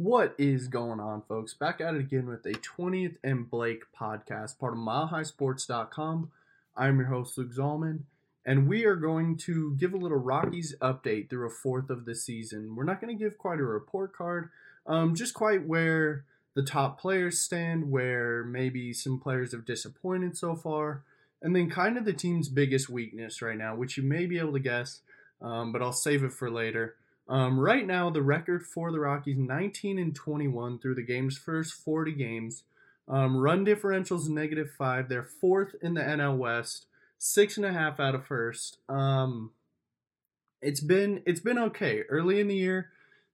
What is going on, folks? Back at it again with a 20th and Blake podcast, part of MileHighSports.com. I'm your host, Luke Zahlmann, and we are going to give a little Rockies update through a fourth of the season. We're not going to give quite a report card, um, just quite where the top players stand, where maybe some players have disappointed so far, and then kind of the team's biggest weakness right now, which you may be able to guess, um, but I'll save it for later. Um, right now, the record for the Rockies 19 and 21 through the game's first 40 games. Um, run differentials negative five. They're fourth in the NL West, six and a half out of first. Um, it's been it's been okay. Early in the year,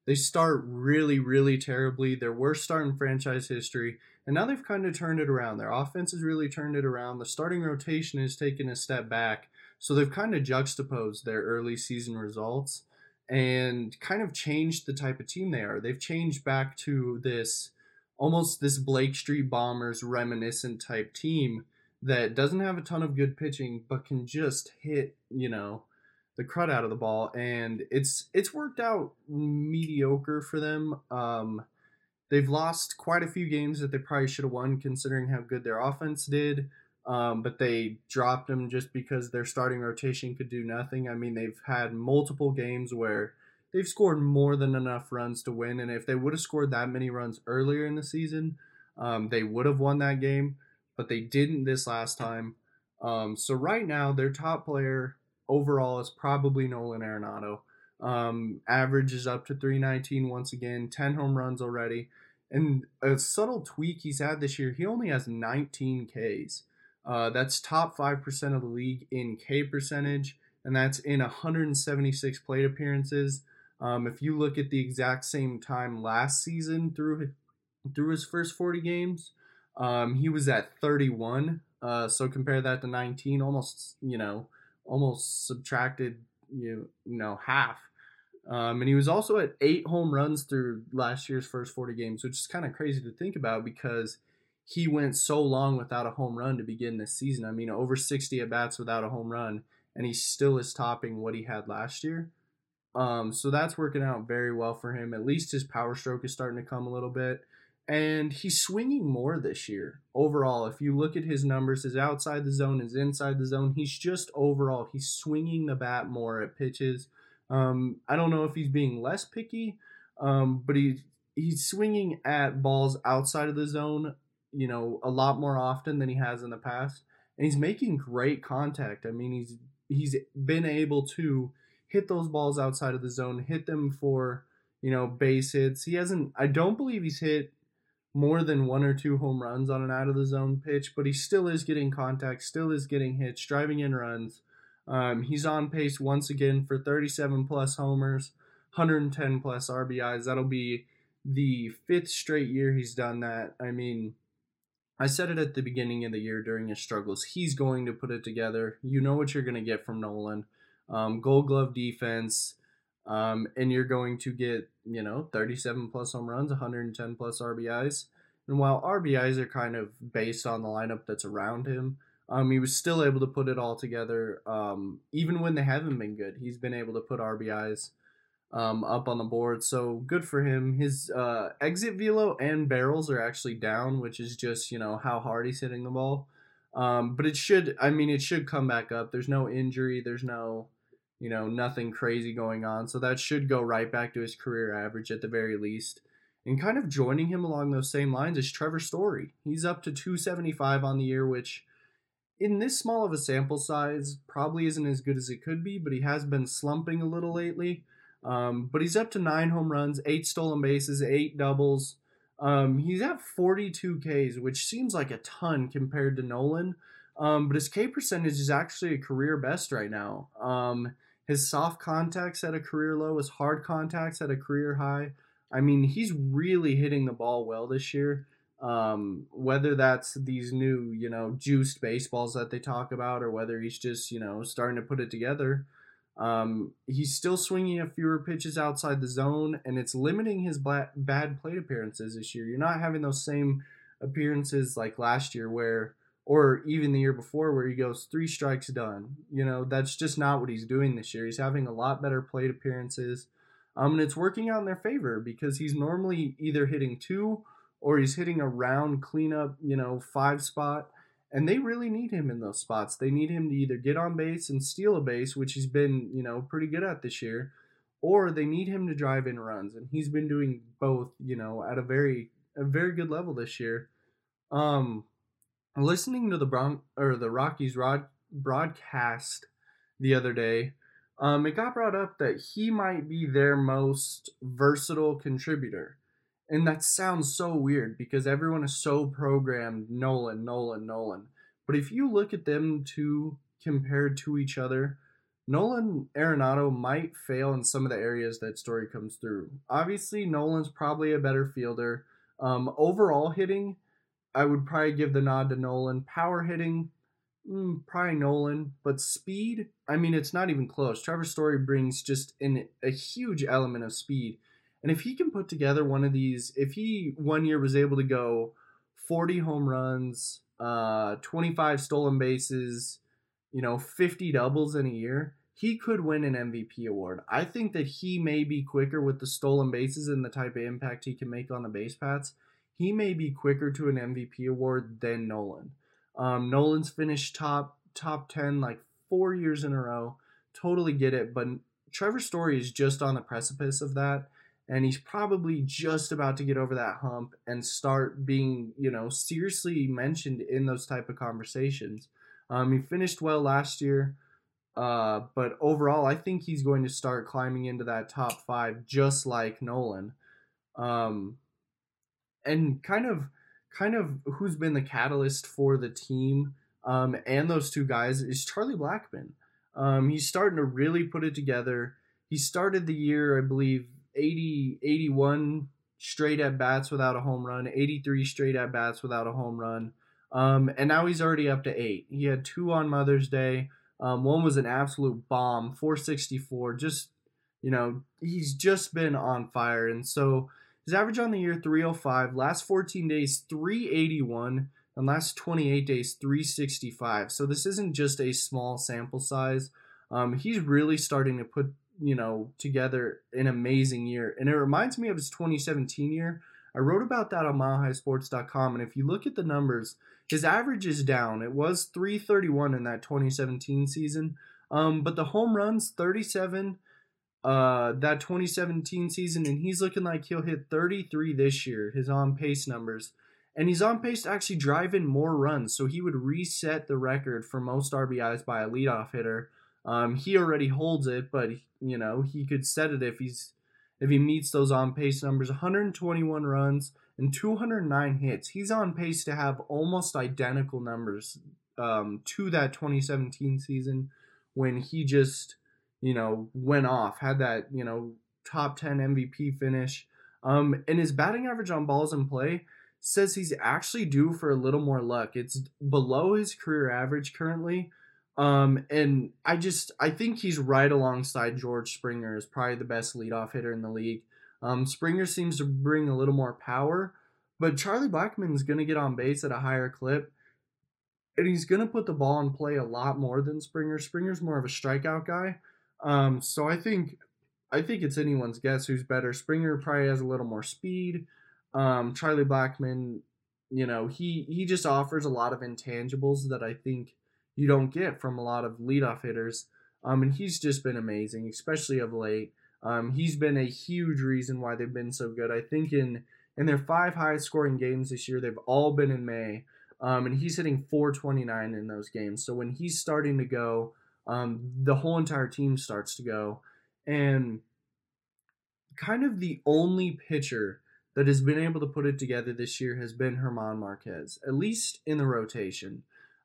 they start really really terribly. Their worst start in franchise history, and now they've kind of turned it around. Their offense has really turned it around. The starting rotation has taken a step back, so they've kind of juxtaposed their early season results and kind of changed the type of team they are. They've changed back to this almost this Blake Street Bombers reminiscent type team that doesn't have a ton of good pitching but can just hit, you know, the crud out of the ball and it's it's worked out mediocre for them. Um they've lost quite a few games that they probably should have won considering how good their offense did. Um, but they dropped him just because their starting rotation could do nothing. I mean, they've had multiple games where they've scored more than enough runs to win, and if they would have scored that many runs earlier in the season, um, they would have won that game. But they didn't this last time. Um, so right now, their top player overall is probably Nolan Arenado. Um, average is up to 319 once again, 10 home runs already. And a subtle tweak he's had this year, he only has 19 Ks. Uh, that's top 5% of the league in K percentage, and that's in 176 plate appearances. Um, if you look at the exact same time last season through through his first 40 games, um, he was at 31. Uh, so compare that to 19, almost you know, almost subtracted you know half. Um, and he was also at eight home runs through last year's first 40 games, which is kind of crazy to think about because he went so long without a home run to begin this season. I mean, over 60 at bats without a home run, and he still is topping what he had last year. Um, so that's working out very well for him. At least his power stroke is starting to come a little bit. And he's swinging more this year. Overall, if you look at his numbers, his outside the zone, his inside the zone, he's just overall, he's swinging the bat more at pitches. Um, I don't know if he's being less picky, um, but he, he's swinging at balls outside of the zone you know, a lot more often than he has in the past. And he's making great contact. I mean, he's he's been able to hit those balls outside of the zone, hit them for, you know, base hits. He hasn't I don't believe he's hit more than one or two home runs on an out of the zone pitch, but he still is getting contact, still is getting hits, driving in runs. Um, he's on pace once again for 37 plus homers, 110 plus RBIs. That'll be the fifth straight year he's done that. I mean, I said it at the beginning of the year during his struggles. He's going to put it together. You know what you're going to get from Nolan. Um, gold glove defense, um, and you're going to get, you know, 37 plus home runs, 110 plus RBIs. And while RBIs are kind of based on the lineup that's around him, um, he was still able to put it all together. Um, even when they haven't been good, he's been able to put RBIs um, up on the board. So good for him. His uh, exit velo and barrels are actually down, which is just you know how hard he's hitting the ball. Um, but it should, I mean, it should come back up. There's no injury. There's no, you know, nothing crazy going on. So that should go right back to his career average at the very least. And kind of joining him along those same lines is Trevor Story. He's up to 275 on the year, which in this small of a sample size probably isn't as good as it could be, but he has been slumping a little lately. Um, but he's up to nine home runs, eight stolen bases, eight doubles. Um, he's at 42 Ks, which seems like a ton compared to Nolan. Um, but his K percentage is actually a career best right now. Um, his soft contacts at a career low, his hard contacts at a career high. I mean, he's really hitting the ball well this year. Um, whether that's these new, you know, juiced baseballs that they talk about, or whether he's just, you know, starting to put it together. Um, he's still swinging a fewer pitches outside the zone, and it's limiting his bad, bad plate appearances this year. You're not having those same appearances like last year, where, or even the year before, where he goes three strikes done. You know, that's just not what he's doing this year. He's having a lot better plate appearances. Um, and it's working out in their favor because he's normally either hitting two or he's hitting a round cleanup, you know, five spot. And they really need him in those spots. They need him to either get on base and steal a base, which he's been, you know, pretty good at this year, or they need him to drive in runs. And he's been doing both, you know, at a very a very good level this year. Um listening to the Bron or the Rockies rod broadcast the other day, um, it got brought up that he might be their most versatile contributor. And that sounds so weird because everyone is so programmed Nolan, Nolan, Nolan. But if you look at them two compared to each other, Nolan Arenado might fail in some of the areas that Story comes through. Obviously, Nolan's probably a better fielder. Um, overall hitting, I would probably give the nod to Nolan. Power hitting, mm, probably Nolan. But speed, I mean, it's not even close. Trevor Story brings just in a huge element of speed. And if he can put together one of these, if he one year was able to go 40 home runs, uh, 25 stolen bases, you know, 50 doubles in a year, he could win an MVP award. I think that he may be quicker with the stolen bases and the type of impact he can make on the base paths. He may be quicker to an MVP award than Nolan. Um, Nolan's finished top top 10 like four years in a row. Totally get it, but Trevor Story is just on the precipice of that and he's probably just about to get over that hump and start being, you know, seriously mentioned in those type of conversations. Um, he finished well last year, uh, but overall, I think he's going to start climbing into that top five, just like Nolan. Um, and kind of, kind of, who's been the catalyst for the team um, and those two guys is Charlie Blackmon Um, he's starting to really put it together. He started the year, I believe, 80, 81 straight at bats without a home run, 83 straight at bats without a home run. Um, and now he's already up to eight. He had two on Mother's Day. Um, one was an absolute bomb, 464. Just, you know, he's just been on fire. And so his average on the year, 305. Last 14 days, 381. And last 28 days, 365. So this isn't just a small sample size. Um, he's really starting to put you know, together an amazing year. And it reminds me of his 2017 year. I wrote about that on milehighsports.com. And if you look at the numbers, his average is down. It was 331 in that 2017 season. Um, but the home runs, 37 uh, that 2017 season. And he's looking like he'll hit 33 this year, his on pace numbers. And he's on pace to actually drive in more runs. So he would reset the record for most RBIs by a leadoff hitter. Um, he already holds it, but you know he could set it if he's if he meets those on pace numbers. 121 runs and 209 hits. He's on pace to have almost identical numbers um, to that 2017 season when he just you know went off, had that you know top 10 MVP finish. Um, and his batting average on balls in play says he's actually due for a little more luck. It's below his career average currently, um, and I just I think he's right alongside George Springer is probably the best leadoff hitter in the league. Um, Springer seems to bring a little more power, but Charlie Blackmon's going to get on base at a higher clip, and he's going to put the ball in play a lot more than Springer. Springer's more of a strikeout guy, um, so I think I think it's anyone's guess who's better. Springer probably has a little more speed. Um, Charlie Blackmon, you know, he he just offers a lot of intangibles that I think you don't get from a lot of leadoff hitters. Um, and he's just been amazing, especially of late. Um, he's been a huge reason why they've been so good. I think in in their five highest scoring games this year, they've all been in May. Um, and he's hitting 429 in those games. So when he's starting to go, um, the whole entire team starts to go. And kind of the only pitcher that has been able to put it together this year has been Germán Marquez, at least in the rotation.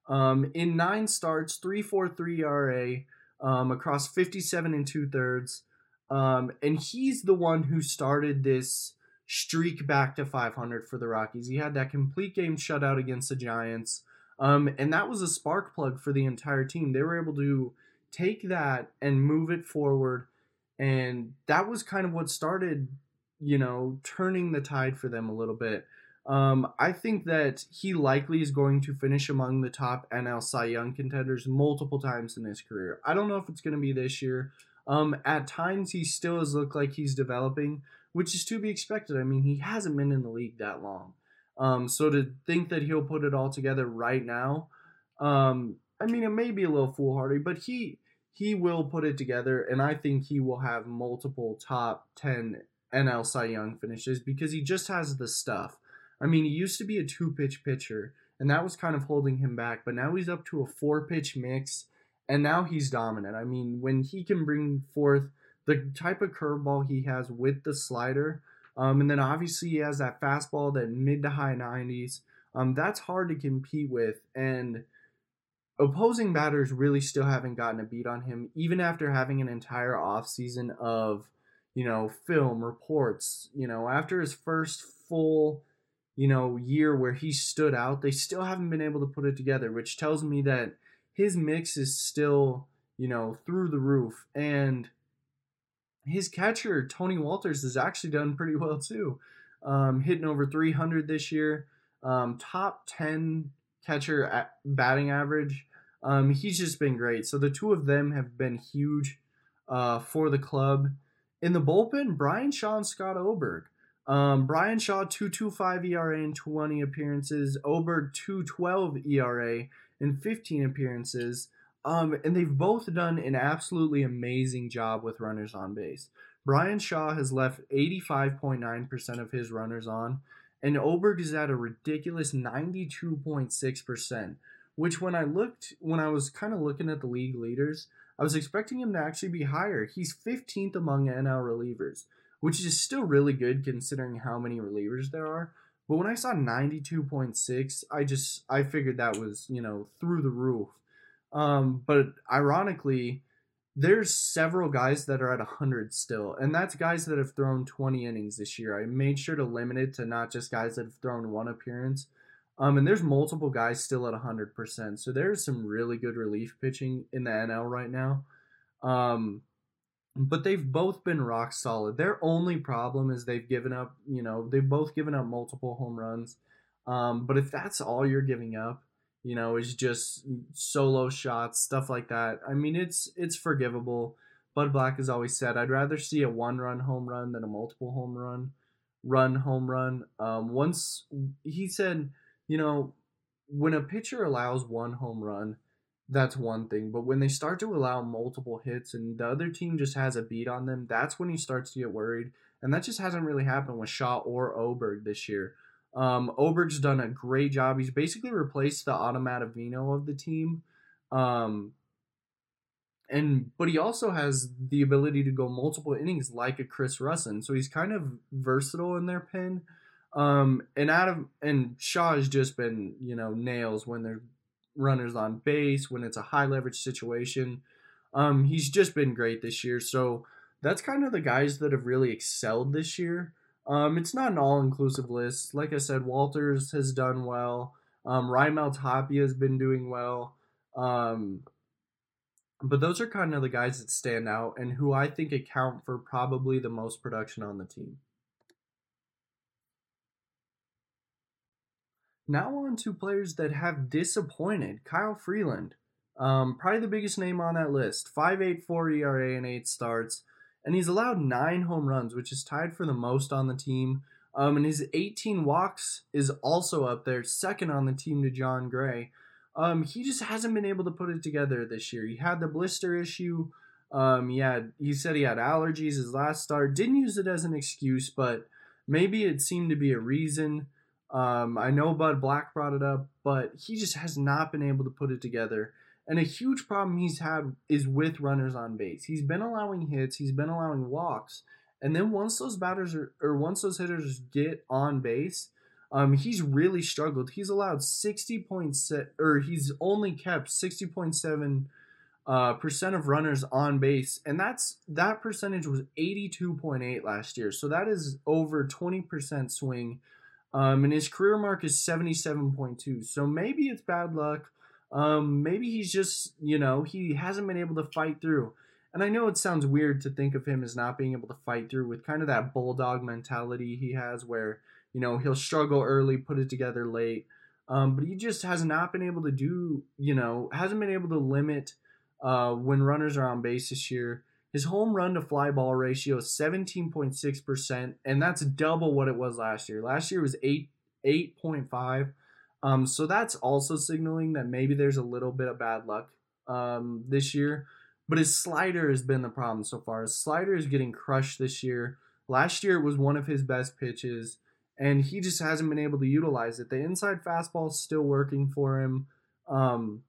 Um, in nine starts, 3.43 ERA um, across 57 and two thirds. Um, and he's the one who started this streak back to 500 for the Rockies. He had that complete game shutout against the Giants. Um, and that was a spark plug for the entire team. They were able to take that and move it forward. And that was kind of what started, you know, turning the tide for them a little bit. Um, I think that he likely is going to finish among the top NL Cy Young contenders multiple times in his career. I don't know if it's going to be this year. Um, at times, he still has looked like he's developing, which is to be expected. I mean, he hasn't been in the league that long. Um, so to think that he'll put it all together right now, um, I mean, it may be a little foolhardy, but he he will put it together, and I think he will have multiple top ten NL Cy Young finishes because he just has the stuff. I mean, he used to be a two pitch pitcher, and that was kind of holding him back, but now he's up to a four pitch mix, and now he's dominant. I mean, when he can bring forth the type of curveball he has with the slider, um, and then obviously he has that fastball, that mid to high 90s. Um, that's hard to compete with, and opposing batters really still haven't gotten a beat on him, even after having an entire offseason of, you know, film reports. You know, after his first full, you know, year where he stood out, they still haven't been able to put it together, which tells me that his mix is still, you know, through the roof. And his catcher Tony Wolters, has actually done pretty well too, um, hitting over 300 this year. Um, top 10 catcher at batting average. Um, he's just been great. So the two of them have been huge uh, for the club. In the bullpen, Bryan Shaw and Scott Oberg. Um, Bryan Shaw 2.25 ERA in 20 appearances. Oberg 2.12 ERA in 15 appearances. Um, and they've both done an absolutely amazing job with runners on base. Bryan Shaw has left 85.9% of his runners on, and Oberg is at a ridiculous 92.6%, which when I looked, when I was kind of looking at the league leaders, I was expecting him to actually be higher. He's 15th among NL relievers, which is still really good considering how many relievers there are. But when I saw 92.6, I just I figured that was, you know, through the roof. Um, but ironically, there's several guys that are at 100 still, and that's guys that have thrown 20 innings this year. I made sure to limit it to not just guys that have thrown one appearance. Um, and there's multiple guys still at 100%. So there's some really good relief pitching in the NL right now. Um, but they've both been rock solid. Their only problem is they've given up, you know, they've both given up multiple home runs. Um, but if that's all you're giving up, you know, is just solo shots, stuff like that. I mean, it's it's forgivable. Bud Black has always said, I'd rather see a one-run home run than a multiple home run, run home run. Um, once he said, you know, when a pitcher allows one home run, that's one thing. But when they start to allow multiple hits and the other team just has a beat on them, that's when he starts to get worried. And that just hasn't really happened with Shaw or Oberg this year. Um, Oberg's done a great job. He's basically replaced the Adam Ottavino of the team. Um, and but he also has the ability to go multiple innings like a Chris Rusin. So he's kind of versatile in their pen. Um, and Adam and Shaw has just been, you know, nails when they're runners on base, when it's a high leverage situation. Um, he's just been great this year. So that's kind of the guys that have really excelled this year. Um, it's not an all-inclusive list. Like I said, Wolters has done well. Um, Raimel Tapia has been doing well. Um, but those are kind of the guys that stand out and who I think account for probably the most production on the team. Now on to players that have disappointed. Kyle Freeland, um, probably the biggest name on that list. 5.84 ERA and 8 starts and he's allowed nine home runs, which is tied for the most on the team. Um, and his 18 walks is also up there, second on the team to Jon Gray. Um, he just hasn't been able to put it together this year. He had the blister issue. Um, he had he said he had allergies his last start. Didn't use it as an excuse, but maybe it seemed to be a reason. Um, I know Bud Black brought it up, but he just has not been able to put it together. And a huge problem he's had is with runners on base. He's been allowing hits, he's been allowing walks, and then once those batters are, or once those hitters get on base, um, he's really struggled. He's allowed 60 points, or he's only kept 60.7 uh, percent of runners on base, and that's that percentage was 82.8 last year. So that is over 20% swing. Um, and his career mark is 77.2. So maybe it's bad luck. Um, maybe he's just, you know, he hasn't been able to fight through. And I know it sounds weird to think of him as not being able to fight through with kind of that bulldog mentality he has where, you know, he'll struggle early, put it together late. Um, but he just has not been able to do, you know, hasn't been able to limit uh, when runners are on base this year. His home run to fly ball ratio is 17.6%, and that's double what it was last year. Last year was 8 8.5. Um, so that's also signaling that maybe there's a little bit of bad luck um, this year. But his slider has been the problem so far. His slider is getting crushed this year. Last year it was one of his best pitches, and he just hasn't been able to utilize it. The inside fastball is still working for him. Um,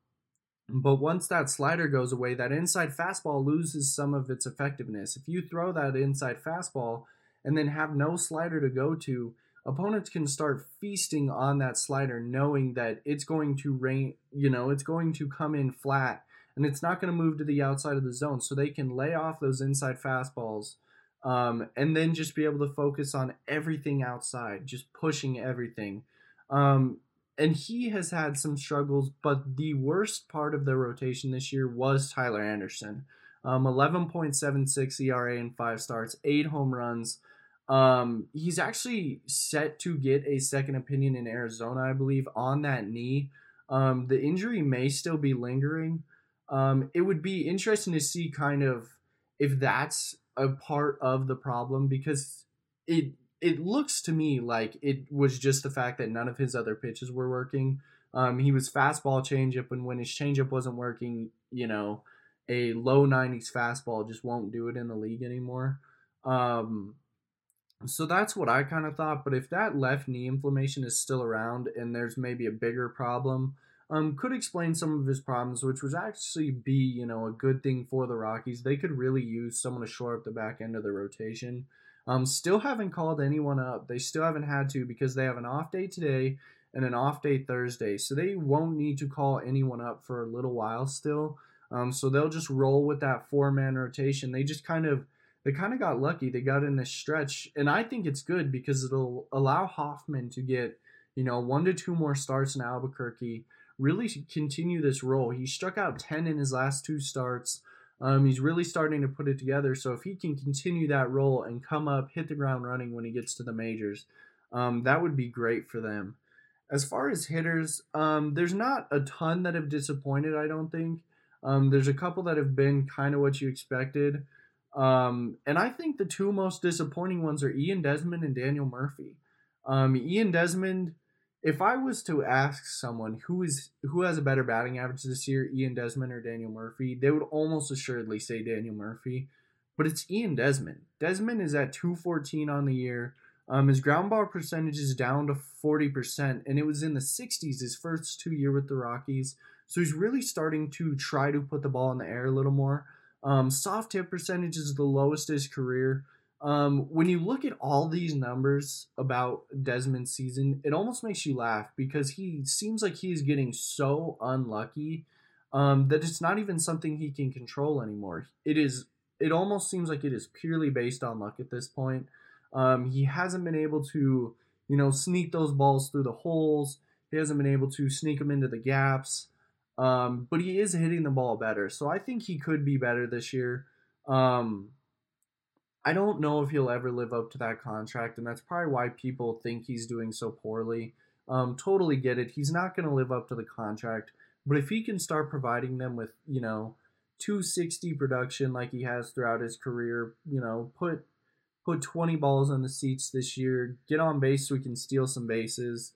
but once that slider goes away, that inside fastball loses some of its effectiveness. If you throw that inside fastball and then have no slider to go to, opponents can start feasting on that slider knowing that it's going to rain, you know, it's going to come in flat and it's not going to move to the outside of the zone. So they can lay off those inside fastballs um, and then just be able to focus on everything outside, just pushing everything. Um, and he has had some struggles, but the worst part of the rotation this year was Tyler Anderson. Um, 11.76 ERA in five starts, eight home runs. Um, he's actually set to get a second opinion in Arizona, I believe, on that knee. Um, the injury may still be lingering, um, it would be interesting to see kind of if that's a part of the problem because it it looks to me like it was just the fact that none of his other pitches were working. Um, he was fastball changeup, and when his changeup wasn't working, you know, a low 90s fastball just won't do it in the league anymore. Um, so that's what I kind of thought. But if that left knee inflammation is still around and there's maybe a bigger problem, um, could explain some of his problems, which would actually be, you know, a good thing for the Rockies. They could really use someone to shore up the back end of the rotation. Um, still haven't called anyone up. They still haven't had to because they have an off day today and an off day Thursday. So they won't need to call anyone up for a little while still. Um, so they'll just roll with that four man rotation. They just kind of they kind of got lucky. They got in this stretch, and I think it's good because it'll allow Hoffman to get you know one to two more starts in Albuquerque really continue this role. He struck out 10 in his last two starts. Um, he's really starting to put it together. So if he can continue that role and come up, hit the ground running when he gets to the majors, um, that would be great for them. As far as hitters, um, there's not a ton that have disappointed, I don't think. Um, there's a couple that have been kind of what you expected. Um, and I think the two most disappointing ones are Ian Desmond and Daniel Murphy. Um, Ian Desmond if I was to ask someone who is who has a better batting average this year, Ian Desmond or Daniel Murphy, they would almost assuredly say Daniel Murphy. But it's Ian Desmond. Desmond is at 214 on the year. Um, his ground ball percentage is down to 40%, and it was in the 60s his first two year with the Rockies. So he's really starting to try to put the ball in the air a little more. Um, soft hit percentage is the lowest his career. Um, when you look at all these numbers about Desmond's season, it almost makes you laugh because he seems like he's getting so unlucky um, that it's not even something he can control anymore. It is. It almost seems like it is purely based on luck at this point. Um, he hasn't been able to, you know, sneak those balls through the holes. He hasn't been able to sneak them into the gaps. Um, but he is hitting the ball better, so I think he could be better this year. Um, I don't know if he'll ever live up to that contract, and that's probably why people think he's doing so poorly. Um, totally get it. He's not going to live up to the contract, but if he can start providing them with, you know, 260 production like he has throughout his career, you know, put put 20 balls on the seats this year, get on base so we can steal some bases.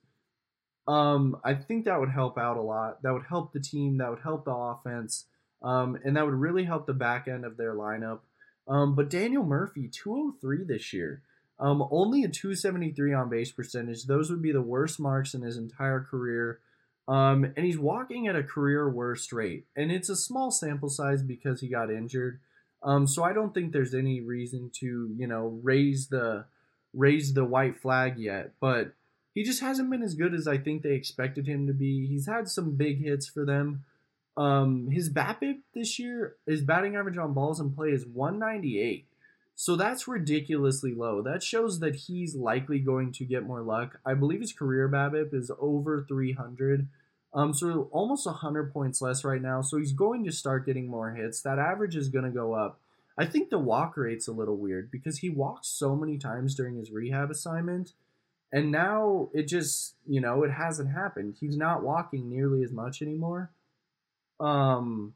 Um, I think that would help out a lot. That would help the team. That would help the offense, um, and that would really help the back end of their lineup. Um, but Daniel Murphy, 203 this year. Um, only a 273 on base percentage. Those would be the worst marks in his entire career. Um, and he's walking at a career worst rate. And it's a small sample size because he got injured. Um, so I don't think there's any reason to, you know, raise the raise the white flag yet. But he just hasn't been as good as I think they expected him to be. He's had some big hits for them. Um, his BABIP this year, his batting average on balls in play is 198. So that's ridiculously low. That shows that he's likely going to get more luck. I believe his career BABIP is over 300. Um, so almost 100 points less right now. So he's going to start getting more hits. That average is going to go up. I think the walk rate's a little weird because he walked so many times during his rehab assignment. And now it just, you know, it hasn't happened. He's not walking nearly as much anymore. Um,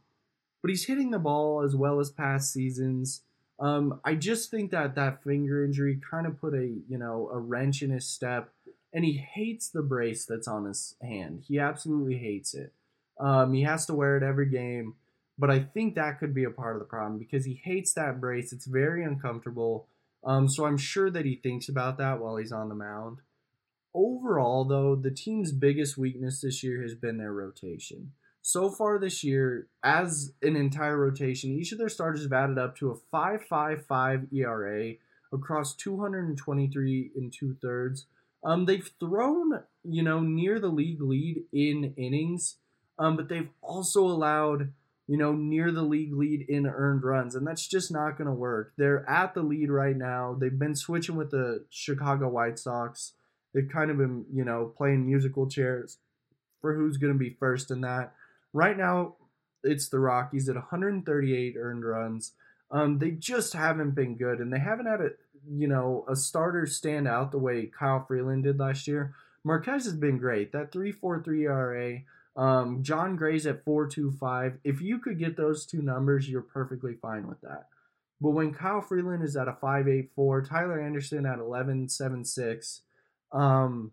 but he's hitting the ball as well as past seasons. Um, I just think that that finger injury kind of put a you know a wrench in his step, and he hates the brace that's on his hand. He absolutely hates it. Um, he has to wear it every game, but I think that could be a part of the problem because he hates that brace. It's very uncomfortable. Um, so I'm sure that he thinks about that while he's on the mound. Overall, though, the team's biggest weakness this year has been their rotation so far this year, as an entire rotation, each of their starters have added up to a 5.55 ERA across 223 and two thirds. Um, they've thrown, you know, near the league lead in innings, um, but they've also allowed, you know, near the league lead in earned runs, and that's just not going to work. They're at the lead right now. They've been switching with the Chicago White Sox. They've kind of been, you know, playing musical chairs for who's going to be first in that. Right now, it's the Rockies at 138 earned runs. Um, they just haven't been good, and they haven't had a you know a starter stand out the way Kyle Freeland did last year. Marquez has been great. That 3.43 ERA. Um, Jon Gray's at 4.25. If you could get those two numbers, you're perfectly fine with that. But when Kyle Freeland is at a 5.84, Tyler Anderson at 11.76, um,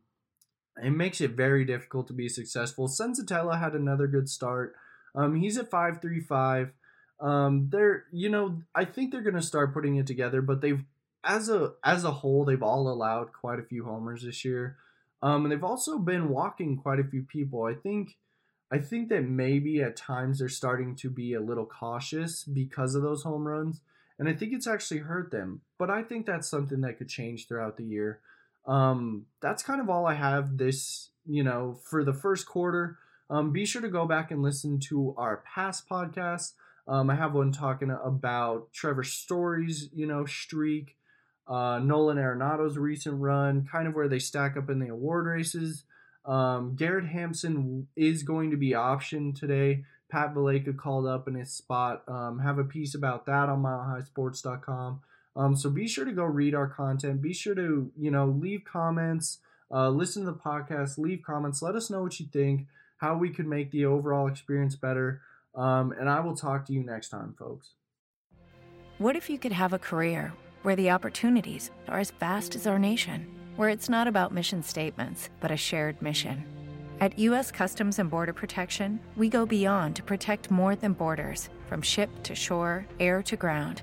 it makes it very difficult to be successful. Senzatela had another good start. Um, he's at five three five. Um, they're you know I think they're gonna start putting it together, but they've as a as a whole they've all allowed quite a few homers this year. Um, and they've also been walking quite a few people. I think I think that maybe at times they're starting to be a little cautious because of those home runs, and I think it's actually hurt them. But I think that's something that could change throughout the year. Um, that's kind of all I have this, you know, for the first quarter. Um, be sure to go back and listen to our past podcasts. Um, I have one talking about Trevor Story's, you know, streak, uh, Nolan Arenado's recent run, kind of where they stack up in the award races. Um, Garrett Hampson is going to be optioned today. Pat Valaika called up in his spot. Um, have a piece about that on milehighsports.com. Um, so be sure to go read our content. Be sure to, you know, leave comments, uh, listen to the podcast, leave comments. Let us know what you think, how we could make the overall experience better. Um, and I will talk to you next time, folks. What if you could have a career where the opportunities are as vast as our nation, where it's not about mission statements, but a shared mission? At U.S. Customs and Border Protection, we go beyond to protect more than borders from ship to shore, air to ground